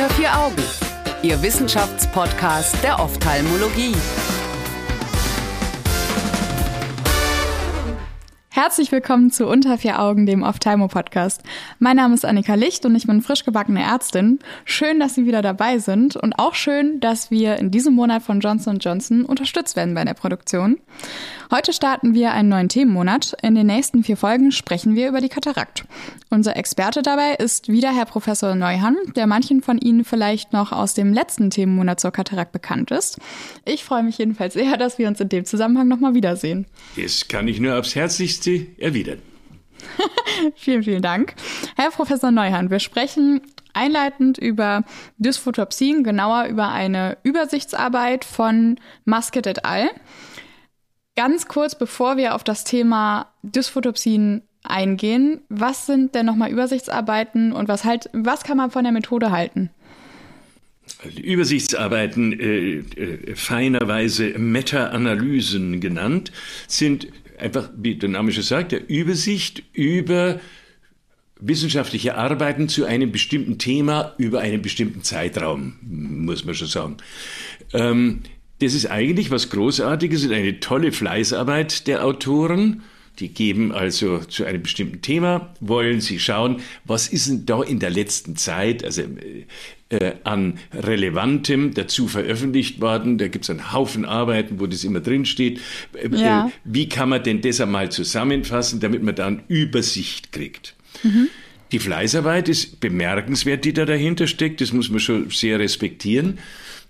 Unter vier Augen, Ihr Wissenschaftspodcast der Ophthalmologie. Herzlich willkommen zu Unter vier Augen, dem Ophthalmo-Podcast. Mein Name ist Annika Licht und ich bin frisch gebackene Ärztin. Schön, dass Sie wieder dabei sind und auch schön, dass wir in diesem Monat von Johnson Johnson unterstützt werden bei der Produktion. Heute starten wir einen neuen Themenmonat. In den nächsten vier Folgen sprechen wir über die Katarakt. Unser Experte dabei ist wieder Herr Professor Neuhan, der manchen von Ihnen vielleicht noch aus dem letzten Themenmonat zur Katarakt bekannt ist. Ich freue mich jedenfalls sehr, dass wir uns in dem Zusammenhang nochmal wiedersehen. Das kann ich nur aufs Herzlichste erwidern. vielen, vielen Dank. Herr Professor Neuhan, wir sprechen einleitend über Dysphotopsien, genauer über eine Übersichtsarbeit von Musket et al. Ganz kurz, bevor wir auf das Thema Dysphotopsien eingehen, was sind denn nochmal Übersichtsarbeiten und was, halt, was kann man von der Methode halten? Übersichtsarbeiten, äh, äh, feinerweise Meta-Analysen genannt, sind einfach, wie der Name schon sagt, der Übersicht über wissenschaftliche Arbeiten zu einem bestimmten Thema über einen bestimmten Zeitraum, muss man schon sagen. Ähm, das ist eigentlich was Großartiges und eine tolle Fleißarbeit der Autoren. Die geben also zu einem bestimmten Thema, wollen sie schauen, was ist denn da in der letzten Zeit, also äh, an Relevantem dazu veröffentlicht worden. Da gibt es einen Haufen Arbeiten, wo das immer drin steht. Äh, ja. Äh, wie kann man denn das einmal zusammenfassen, damit man dann Übersicht kriegt? Mhm. Die Fleißarbeit ist bemerkenswert, die da dahinter steckt. Das muss man schon sehr respektieren.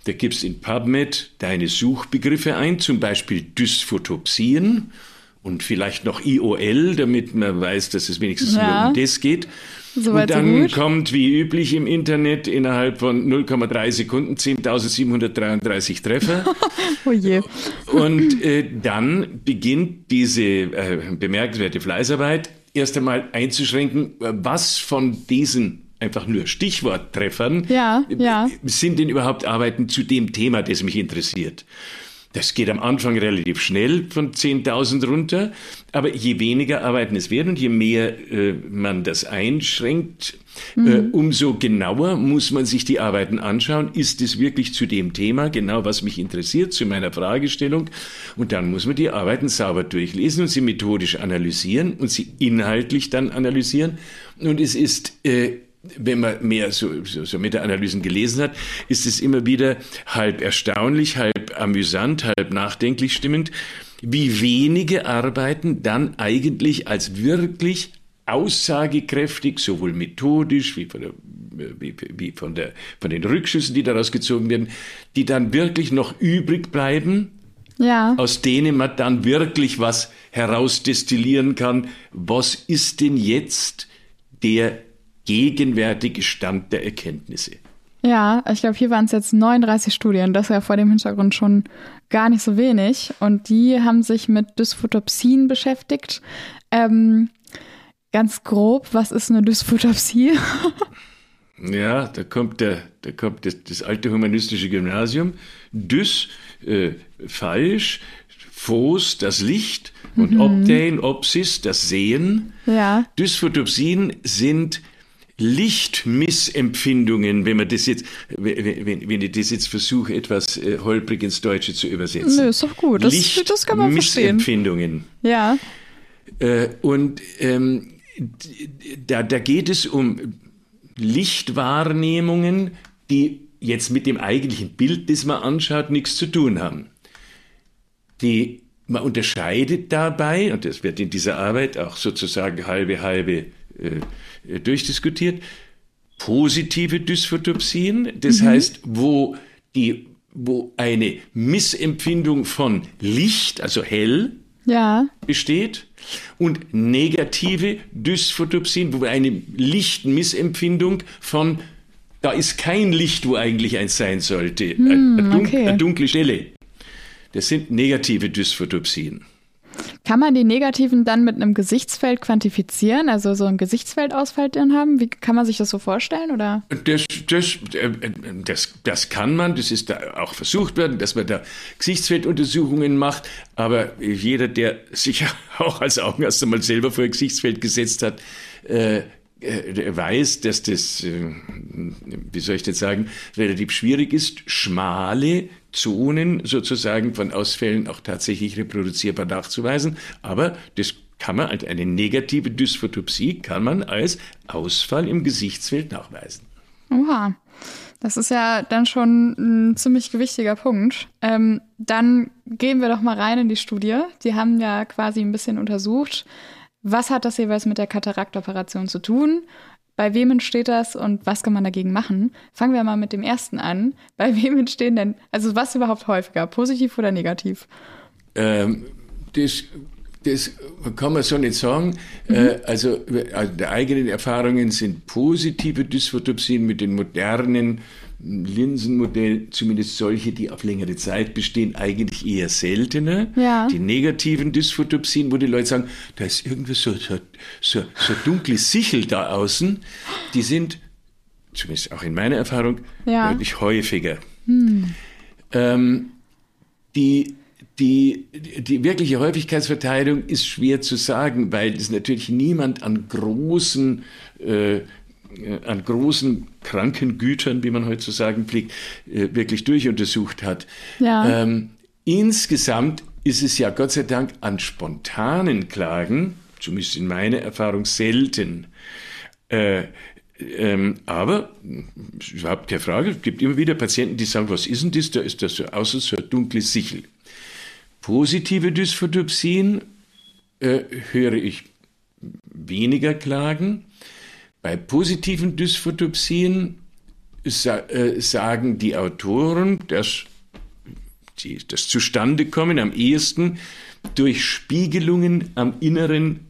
Da gibst in PubMed deine Suchbegriffe ein, zum Beispiel Dysphotopsien und vielleicht noch IOL, damit man weiß, dass es wenigstens ja. nur um das geht. Soweit und dann so kommt wie üblich im Internet innerhalb von 0,3 Sekunden 10.733 Treffer. oh je. Und äh, dann beginnt diese äh, bemerkenswerte Fleißarbeit erst einmal einzuschränken, was von diesen einfach nur Stichworttreffern, ja, ja. sind denn überhaupt Arbeiten zu dem Thema, das mich interessiert? Das geht am Anfang relativ schnell von 10.000 runter, aber je weniger Arbeiten es werden und je mehr äh, man das einschränkt, äh, mhm. äh, umso genauer muss man sich die Arbeiten anschauen. Ist es wirklich zu dem Thema, genau was mich interessiert, zu meiner Fragestellung? Und dann muss man die Arbeiten sauber durchlesen und sie methodisch analysieren und sie inhaltlich dann analysieren. Und es ist äh, wenn man mehr so, so, so Meta-Analysen gelesen hat, ist es immer wieder halb erstaunlich, halb amüsant, halb nachdenklich stimmend, wie wenige Arbeiten dann eigentlich als wirklich aussagekräftig, sowohl methodisch wie von, der, wie, wie von, der, von den Rückschlüssen, die daraus gezogen werden, die dann wirklich noch übrig bleiben, ja. aus denen man dann wirklich was herausdestillieren kann. Was ist denn jetzt der gegenwärtige Stand der Erkenntnisse. Ja, ich glaube, hier waren es jetzt 39 Studien. Das ist ja vor dem Hintergrund schon gar nicht so wenig. Und die haben sich mit Dysphotopsien beschäftigt. Ähm, ganz grob, was ist eine Dysphotopsie? ja, da kommt, der, da kommt das, das alte humanistische Gymnasium. Dys, äh, falsch, Phos, das Licht und mhm. Optein, Opsis, das Sehen. Ja. Dysphotopsien sind Lichtmissempfindungen, wenn man das jetzt, wenn, wenn ich das jetzt versuche, etwas äh, holprig ins Deutsche zu übersetzen. Nö, ist doch gut. Das, Licht das kann man Missempfindungen. Ja. Äh, und ähm, da, da geht es um Lichtwahrnehmungen, die jetzt mit dem eigentlichen Bild, das man anschaut, nichts zu tun haben. Die, man unterscheidet dabei, und das wird in dieser Arbeit auch sozusagen halbe, halbe äh, äh, durchdiskutiert. Positive Dysphotopsien, das mhm. heißt, wo die wo eine Missempfindung von Licht, also hell, ja. besteht und negative Dysphotopsien, wo eine Lichtmissempfindung von da ist kein Licht, wo eigentlich eins sein sollte, hm, eine, dun okay. eine dunkle Stelle. Das sind negative Dysphotopsien. Kann man die negativen dann mit einem Gesichtsfeld quantifizieren, also so ein Gesichtsfeldausfall dann haben? Wie kann man sich das so vorstellen? Oder? Das, das, äh, das, das kann man, das ist da auch versucht worden, dass man da Gesichtsfelduntersuchungen macht, aber jeder, der sich auch als Augenarzt einmal selber vor ein Gesichtsfeld gesetzt hat, äh, weiß, dass das, äh, wie soll ich das sagen, relativ schwierig ist, schmale Zonen sozusagen von Ausfällen auch tatsächlich reproduzierbar nachzuweisen. Aber das kann man als eine negative Dysphotopsie kann man als Ausfall im Gesichtsfeld nachweisen. Oha. Das ist ja dann schon ein ziemlich gewichtiger Punkt. Ähm, dann gehen wir doch mal rein in die Studie. Die haben ja quasi ein bisschen untersucht, was hat das jeweils mit der Kataraktoperation zu tun? Bei wem entsteht das und was kann man dagegen machen? Fangen wir mal mit dem ersten an. Bei wem entstehen denn, also was überhaupt häufiger, positiv oder negativ? Ähm, das, das kann man so nicht sagen. Mhm. Äh, also, also die eigenen Erfahrungen sind positive Dysphotopsien mit den modernen Linsenmodell, zumindest solche, die auf längere Zeit bestehen, eigentlich eher seltener. Ja. Die negativen Dysphotopsien, wo die Leute sagen, da ist irgendwie so, so, so, so dunkle Sichel da außen, die sind, zumindest auch in meiner Erfahrung, ja. deutlich häufiger. Hm. Ähm, die die, die wirkliche Häufigkeitsverteilung ist schwer zu sagen, weil es natürlich niemand an großen äh, an großen Krankengütern, wie man heute zu sagen pflegt, äh, wirklich durchuntersucht hat. Ja. Ähm, insgesamt ist es ja Gott sei Dank an spontanen Klagen, zumindest in meiner Erfahrung, selten. Äh, ähm, aber überhaupt keine Frage, es gibt immer wieder Patienten, die sagen, was ist denn das? Da ist das so außer so eine dunkle Sichel. Positive Dysphotopsien äh, höre ich weniger Klagen. Bei positiven Dysphotopsien äh, sagen die Autoren, dass das Zustandekommen am ehesten durch Spiegelungen am inneren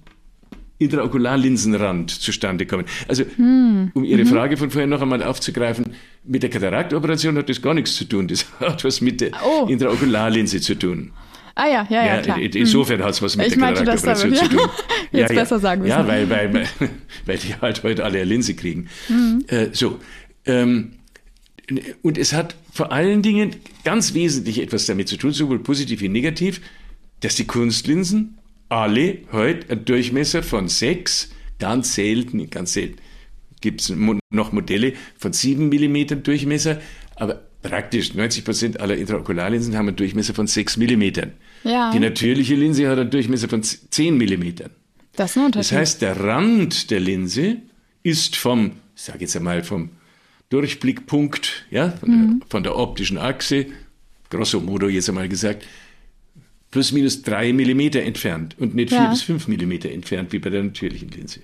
Intraokularlinsenrand zustande kommen. Also, hm. um Ihre mhm. Frage von vorhin noch einmal aufzugreifen, mit der Kataraktoperation hat das gar nichts zu tun. Das hat was mit der oh. Intraokularlinse zu tun. Ah ja, ja, ja, klar. Insofern hat es was mit ich der Kataraktoperation zu tun. Ja. Jetzt ja, besser sagen Ja, weil, weil, weil, weil die halt heute alle eine Linse kriegen. Mhm. Äh, so. Ähm, und es hat vor allen Dingen ganz wesentlich etwas damit zu tun, sowohl positiv wie negativ, dass die Kunstlinsen alle heute einen Durchmesser von sechs, ganz selten, ganz selten, gibt es noch Modelle von sieben Millimetern Durchmesser, aber praktisch 90 Prozent aller Intraokularlinsen haben einen Durchmesser von 6 mm. Ja. Die natürliche Linse hat einen Durchmesser von 10 mm. Das. Das heißt, der Rand der Linse ist vom, ich sage jetzt einmal, vom Durchblickpunkt, ja, von, mhm. der, von der optischen Achse, grosso modo jetzt einmal gesagt, plus minus 3 mm entfernt und nicht 4 ja. bis 5 mm entfernt wie bei der natürlichen Linse.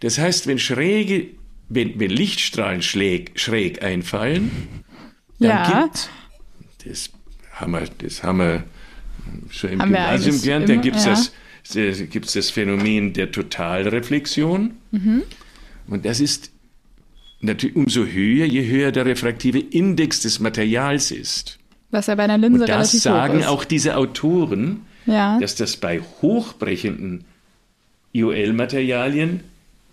Das heißt, wenn schräge, wenn, wenn Lichtstrahlen schräg, schräg einfallen, dann ja. gibt, das haben wir, das haben wir schon im haben Gymnasium gelernt, dann gibt es ja. das, gibt's das Phänomen der Totalreflexion. Mhm. Und das ist natürlich umso höher, je höher der refraktive Index des Materials ist. Was ja bei einer Linse Und das relativ sagen auch diese Autoren, ja. dass das bei hochbrechenden IOL-Materialien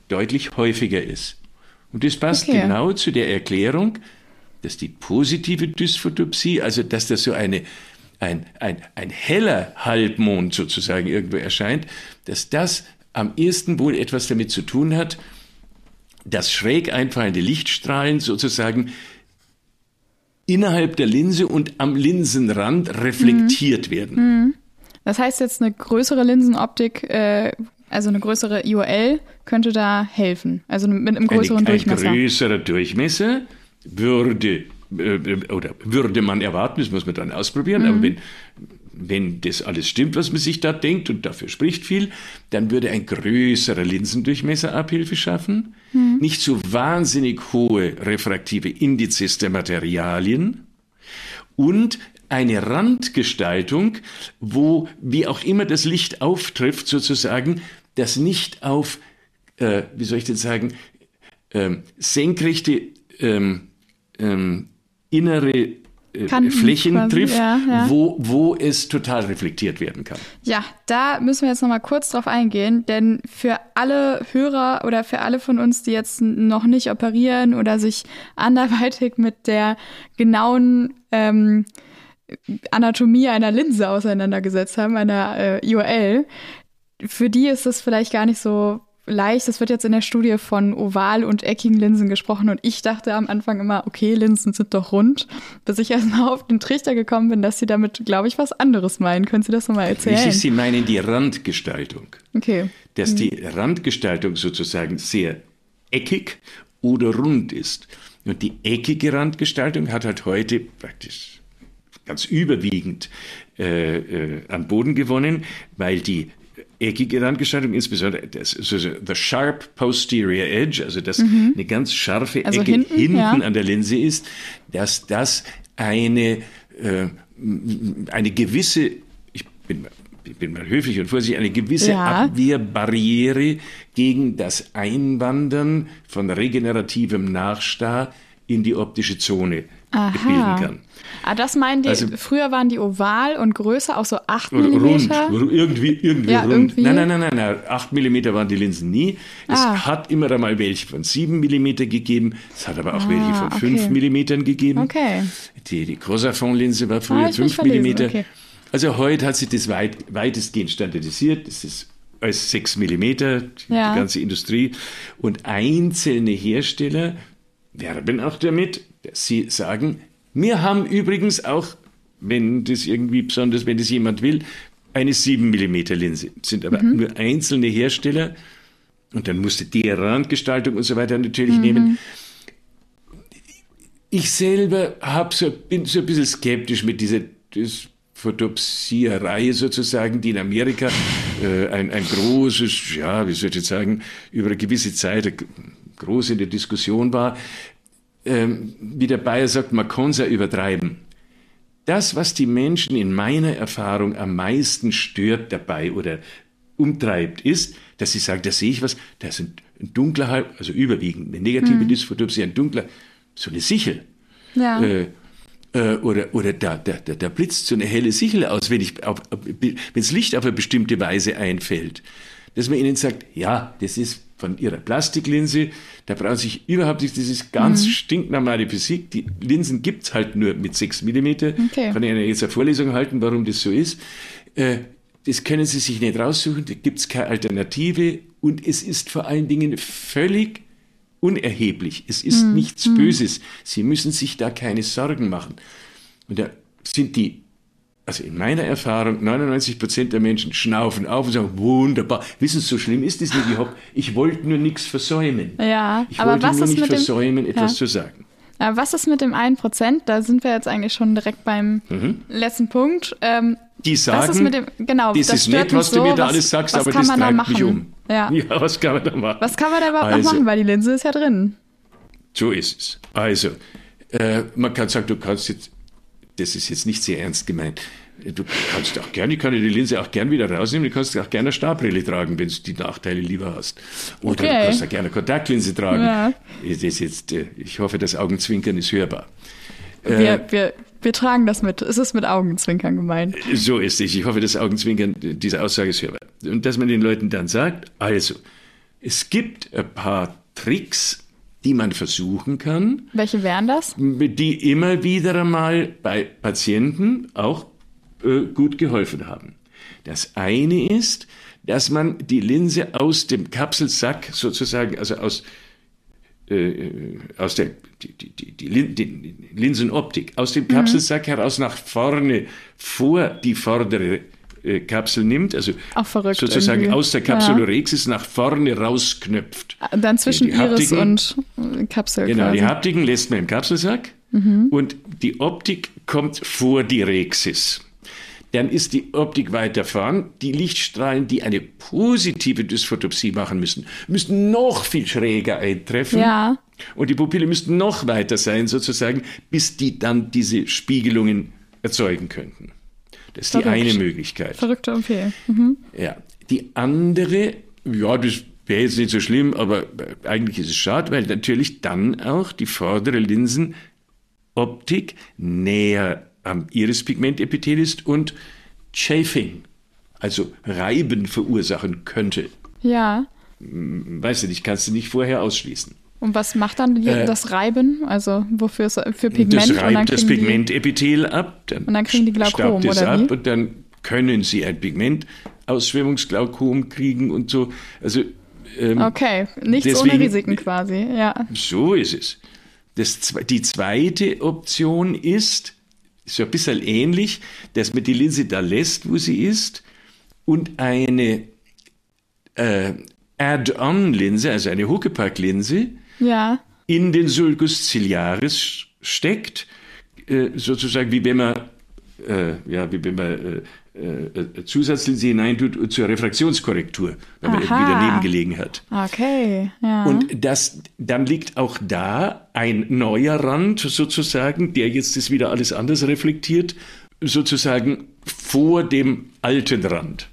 deutlich häufiger ist. Und das passt okay. genau zu der Erklärung, dass die positive Dysphotopsie, also dass das so eine, ein, ein, ein heller Halbmond sozusagen irgendwo erscheint, dass das am ehesten wohl etwas damit zu tun hat, dass schräg einfallende Lichtstrahlen sozusagen innerhalb der Linse und am Linsenrand reflektiert mhm. werden. Mhm. Das heißt jetzt eine größere Linsenoptik, äh, also eine größere IOL könnte da helfen, also mit einem größeren eine, Durchmesser. Ein größerer Durchmesser würde äh, oder würde man erwarten, das muss man dann ausprobieren, mhm. aber wenn, wenn das alles stimmt, was man sich da denkt und dafür spricht viel, dann würde ein größerer Linsendurchmesser Abhilfe schaffen, mhm. nicht so wahnsinnig hohe refraktive Indizes der Materialien und eine Randgestaltung, wo, wie auch immer das Licht auftrifft, sozusagen, das nicht auf, äh, wie soll ich denn sagen, äh, senkrechte ähm, ähm, innere äh, Kanten Flächen quasi, trifft, ja, ja. Wo, wo es total reflektiert werden kann. Ja, da müssen wir jetzt nochmal kurz drauf eingehen, denn für alle Hörer oder für alle von uns, die jetzt noch nicht operieren oder sich anderweitig mit der genauen ähm, Anatomie einer Linse auseinandergesetzt haben, einer äh, IOL, für die ist das vielleicht gar nicht so leicht, es wird jetzt in der Studie von oval und eckigen Linsen gesprochen und ich dachte am Anfang immer, okay, Linsen sind doch rund, bis ich erstmal auf den Trichter gekommen bin, dass Sie damit, glaube ich, was anderes meinen. Können Sie das nochmal erzählen? Sie meinen die Randgestaltung. Okay. Dass die Randgestaltung sozusagen sehr eckig oder rund ist. Und die eckige Randgestaltung hat halt heute praktisch ganz überwiegend äh, äh, an Boden gewonnen, weil die eckige Randgestaltung, insbesondere das, so, so, the sharp posterior edge, also dass mhm. eine ganz scharfe also Ecke hinten, hinten ja. an der Linse ist, dass das eine, äh, eine gewisse, ich bin, ich bin mal höflich und vorsichtig, eine gewisse Ja. Abwehrbarriere gegen das Einwandern von regenerativem Nachstar in die optische Zone bilden kann. Ah, das meinen die, Also- früher waren die oval und größer, auch so 8 Oder rund, Millimeter. irgendwie, irgendwie Ja, rund. irgendwie. Nein, nein, nein, nein, nein, 8 mm waren die Linsen nie. Es Ah. hat immer einmal welche von 7 mm gegeben. Es hat aber auch Ah, welche von okay. 5 mm gegeben. Okay. Die, die Crosafon-Linse war Ah, früher muss 5 mm. okay. Also heute hat sich das weit, weitestgehend standardisiert. Das ist als 6 mm, die, Ja. die ganze Industrie. Und einzelne Hersteller werben auch damit, sie sagen, wir haben übrigens auch, wenn das irgendwie besonders, wenn das jemand will, eine 7 mm Linse. Sind aber Mhm. nur einzelne Hersteller. Und dann musste die Randgestaltung und so weiter Mhm. natürlich nehmen. Ich selber hab so, bin so ein bisschen skeptisch mit dieser Photopsierei sozusagen, die in Amerika äh, ein, ein großes, ja, wie soll ich jetzt sagen, über eine gewisse Zeit groß in der Diskussion war. Ähm, wie der Bayer sagt, man kann es ja übertreiben. Das, was die Menschen in meiner Erfahrung am meisten stört dabei oder umtreibt, ist, dass sie sagen, da sehe ich was, da ist ein, ein dunkler Halb, also überwiegend eine negative Dysphotopsie, ein dunkler, so eine Sichel. Ja. Äh, äh, oder oder da, da, da, da blitzt so eine helle Sichel aus, wenn ich auf, wenn das Licht auf eine bestimmte Weise einfällt. Dass man ihnen sagt, ja, das ist von ihrer Plastiklinse, da brauchen sie sich überhaupt nicht, das ist ganz stinknormale Physik. Die Linsen gibt's halt nur mit 6 Millimeter. Okay. Kann ich Ihnen jetzt eine Vorlesung halten, warum das so ist. Äh, das können Sie sich nicht raussuchen, da gibt's keine Alternative und es ist vor allen Dingen völlig unerheblich. Es ist nichts Böses. Sie müssen sich da keine Sorgen machen. Und da sind die, also in meiner Erfahrung, 99 Prozent der Menschen schnaufen auf und sagen, wunderbar. Wissen Sie, so schlimm ist es nicht. Ich, ich wollte nur nichts versäumen. Ja, Ich aber wollte was nur ist nicht mit dem- versäumen, etwas Ja. zu sagen. Aber was ist mit dem 1%? Da sind wir jetzt eigentlich schon direkt beim letzten Punkt. Ähm, Die sagen, ist mit dem, genau, das, ist nett, was du so, mir da was- alles sagst, aber kann das man da treibt mich machen? um. Ja. ja, was kann man da machen? Was kann man da überhaupt noch Also, machen? Weil die Linse ist ja drin. So ist es. Also, äh, man kann sagen, du kannst jetzt, das ist jetzt nicht sehr ernst gemeint, du kannst auch gerne, ich kann dir die Linse auch gern wieder rausnehmen, du kannst auch gerne eine Starbrille tragen, wenn du die Nachteile lieber hast. Oder Okay. du kannst auch gerne eine Kontaktlinse tragen. Ja. Das ist jetzt, äh, ich hoffe, das Augenzwinkern ist hörbar. Äh, Wir, wir, wir tragen das mit. Es ist mit Augenzwinkern gemeint. So ist es. Ich hoffe, das Augenzwinkern, diese Aussage ist hörbar. Und dass man den Leuten dann sagt, also, es gibt ein paar Tricks, die man versuchen kann, Welche wären das? die immer wieder einmal bei Patienten auch äh, gut geholfen haben. Das eine ist, dass man die Linse aus dem Kapselsack sozusagen, also aus, äh, aus der die, die, die, die, Lin- die Linsenoptik, aus dem Kapselsack heraus nach vorne vor die vordere äh, Kapsel nimmt, also verrückt sozusagen irgendwie. aus der Capsulorhexis nach vorne rausknöpft. Dann zwischen Die Iris Haptiken- und äh, Kapsel Genau, quasi. die Haptiken lässt man im Kapselsack und die Optik kommt vor die Rexis. Dann ist die Optik weiter vorn. Die Lichtstrahlen, die eine positive Dysphotopsie machen müssen, müssen noch viel schräger eintreffen. Ja. Und die Pupille müssten noch weiter sein, sozusagen, bis die dann diese Spiegelungen erzeugen könnten. Das ist Verrückt. die eine Möglichkeit. Verrückte OP. Mhm. Ja, die andere, ja, das wäre jetzt nicht so schlimm, aber eigentlich ist es schade, weil natürlich dann auch die vordere Linsenoptik näher am Irispigmentepithel ist und Chafing, also Reiben verursachen könnte. Ja. Weißt du nicht, kannst du nicht vorher ausschließen. Und was macht dann Äh, das Reiben? Also wofür ist für Pigment? das und dann reibt das Pigmentepithel ab, dann, Und dann kriegen die Glaukom, staubt es oder ab wie? und dann können sie ein Pigmentausschwemmungsglaukom kriegen und so. Also ähm, okay, nichts deswegen, ohne Risiken quasi, ja. So ist es. Das, die zweite Option ist, so ein bisschen ähnlich, dass man die Linse da lässt, wo sie ist, und eine äh, Add-on-Linse, also eine Huckepack-Linse, ja. in den Sulcus ciliaris steckt, äh, sozusagen wie wenn man, äh, ja, wie wenn man äh, äh, Zusatzlinse hineintut zur Refraktionskorrektur, wenn man Aha. irgendwie daneben gelegen hat. Okay, ja. Und das, dann liegt auch da ein neuer Rand sozusagen, der jetzt das wieder alles anders reflektiert, sozusagen vor dem alten Rand.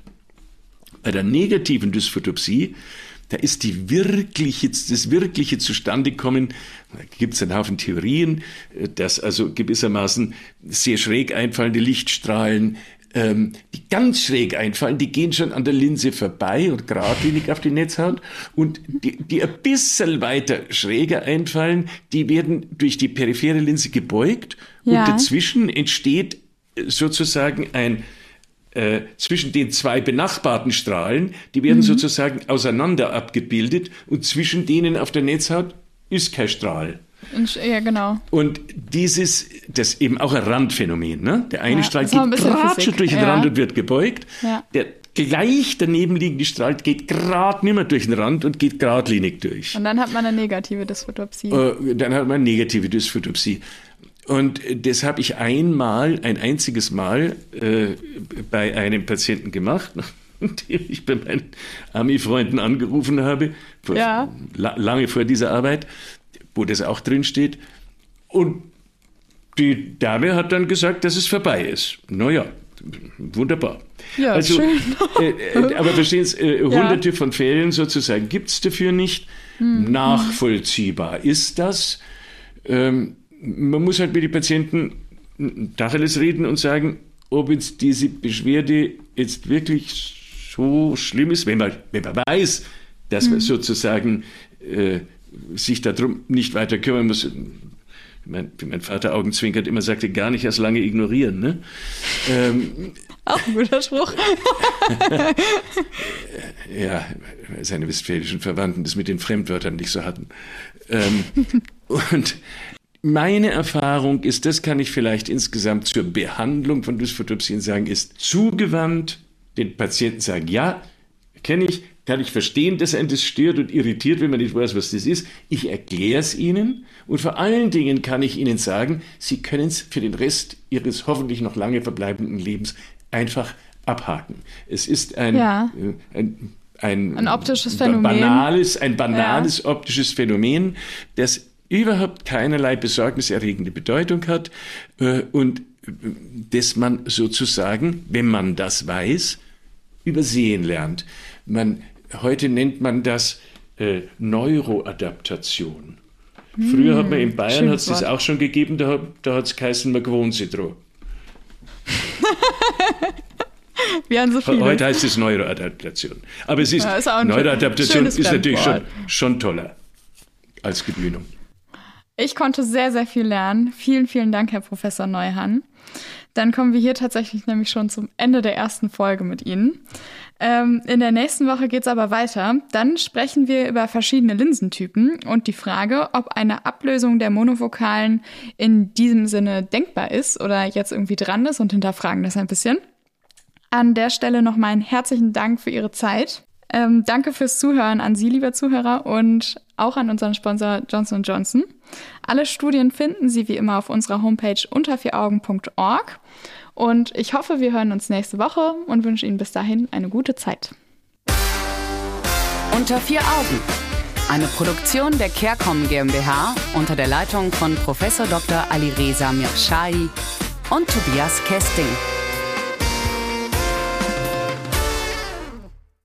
Bei der negativen Dysphotopsie, da ist die wirkliche, das wirkliche Zustandekommen, da gibt es einen Haufen Theorien, dass also gewissermaßen sehr schräg einfallende Lichtstrahlen ähm, die ganz schräg einfallen, die gehen schon an der Linse vorbei und geradlinig auf die Netzhaut. Und die, die ein bisschen weiter schräger einfallen, die werden durch die periphere Linse gebeugt. Ja. Und dazwischen entsteht sozusagen ein äh, zwischen den zwei benachbarten Strahlen, die werden mhm. sozusagen auseinander abgebildet und zwischen denen auf der Netzhaut ist kein Strahl. Ja, genau. Und dieses, das ist eben auch ein Randphänomen. Ne? Der eine ja, Strahl geht gerade durch den ja. Rand und wird gebeugt. Ja. Der gleich daneben liegende Strahl geht gerade nicht mehr durch den Rand und geht geradlinig durch. Und dann hat man eine negative Dysphotopsie. Äh, dann hat man eine negative Dysphotopsie. Und das habe ich einmal, ein einziges Mal äh, bei einem Patienten gemacht, den ich bei meinen Ami-Freunden angerufen habe, vor, ja. la lange vor dieser Arbeit wo das auch drin steht. Und die Dame hat dann gesagt, dass es vorbei ist. Naja, wunderbar. Ja, also, schön. äh, äh, aber verstehen Sie, äh, hunderte ja. von Fällen sozusagen gibt es dafür nicht. Hm. Nachvollziehbar ist das. Ähm, man muss halt mit den Patienten Tacheles reden und sagen, ob jetzt diese Beschwerde jetzt wirklich so schlimm ist, wenn man, wenn man weiß, dass man sozusagen äh, sich darum nicht weiter kümmern muss. Mein, wie mein Vater augenzwinkert immer sagte, gar nicht erst lange ignorieren. Ne? Ähm, Auch ein guter Spruch. ja, seine westfälischen Verwandten das mit den Fremdwörtern nicht so hatten. Ähm, und meine Erfahrung ist, das kann ich vielleicht insgesamt zur Behandlung von Dysphotopsien sagen, ist zugewandt, den Patienten sagen, ja, kenne ich, kann ich verstehen, dass einen das stört und irritiert, wenn man nicht weiß, was das ist. Ich erkläre es Ihnen und vor allen Dingen kann ich Ihnen sagen, Sie können es für den Rest Ihres hoffentlich noch lange verbleibenden Lebens einfach abhaken. Es ist ein, ja. äh, ein, ein, ein, optisches Phänomen. Banales, ein banales ja. optisches Phänomen, das überhaupt keinerlei besorgniserregende Bedeutung hat äh, und äh, das man sozusagen, wenn man das weiß, übersehen lernt. Man, heute nennt man das äh, Neuroadaptation. Früher hat man in Bayern hat es das auch schon gegeben, da, da hat es geheißen, man gewohnt sich dran. Haben so. Heute heißt es Neuroadaptation. Aber es ist, ja, ist Neuroadaptation ist natürlich schon, schon toller als Gewöhnung. Ich konnte sehr, sehr viel lernen. Vielen, vielen Dank, Herr Professor Neuhan. Dann kommen wir hier tatsächlich nämlich schon zum Ende der ersten Folge mit Ihnen. Ähm, in der nächsten Woche geht's aber weiter. Dann sprechen wir über verschiedene Linsentypen und die Frage, ob eine Ablösung der Monofokalen in diesem Sinne denkbar ist oder jetzt irgendwie dran ist und hinterfragen das ein bisschen. An der Stelle noch meinen herzlichen Dank für Ihre Zeit. Ähm, danke fürs Zuhören an Sie, liebe Zuhörer, und auch an unseren Sponsor Johnson Johnson. Alle Studien finden Sie wie immer auf unserer Homepage untervieraugen.org. Und ich hoffe, wir hören uns nächste Woche und wünsche Ihnen bis dahin eine gute Zeit. Unter vier Augen. Eine Produktion der CareCom GmbH unter der Leitung von Prof. Dr. Alireza Mirshahi und Tobias Kesting.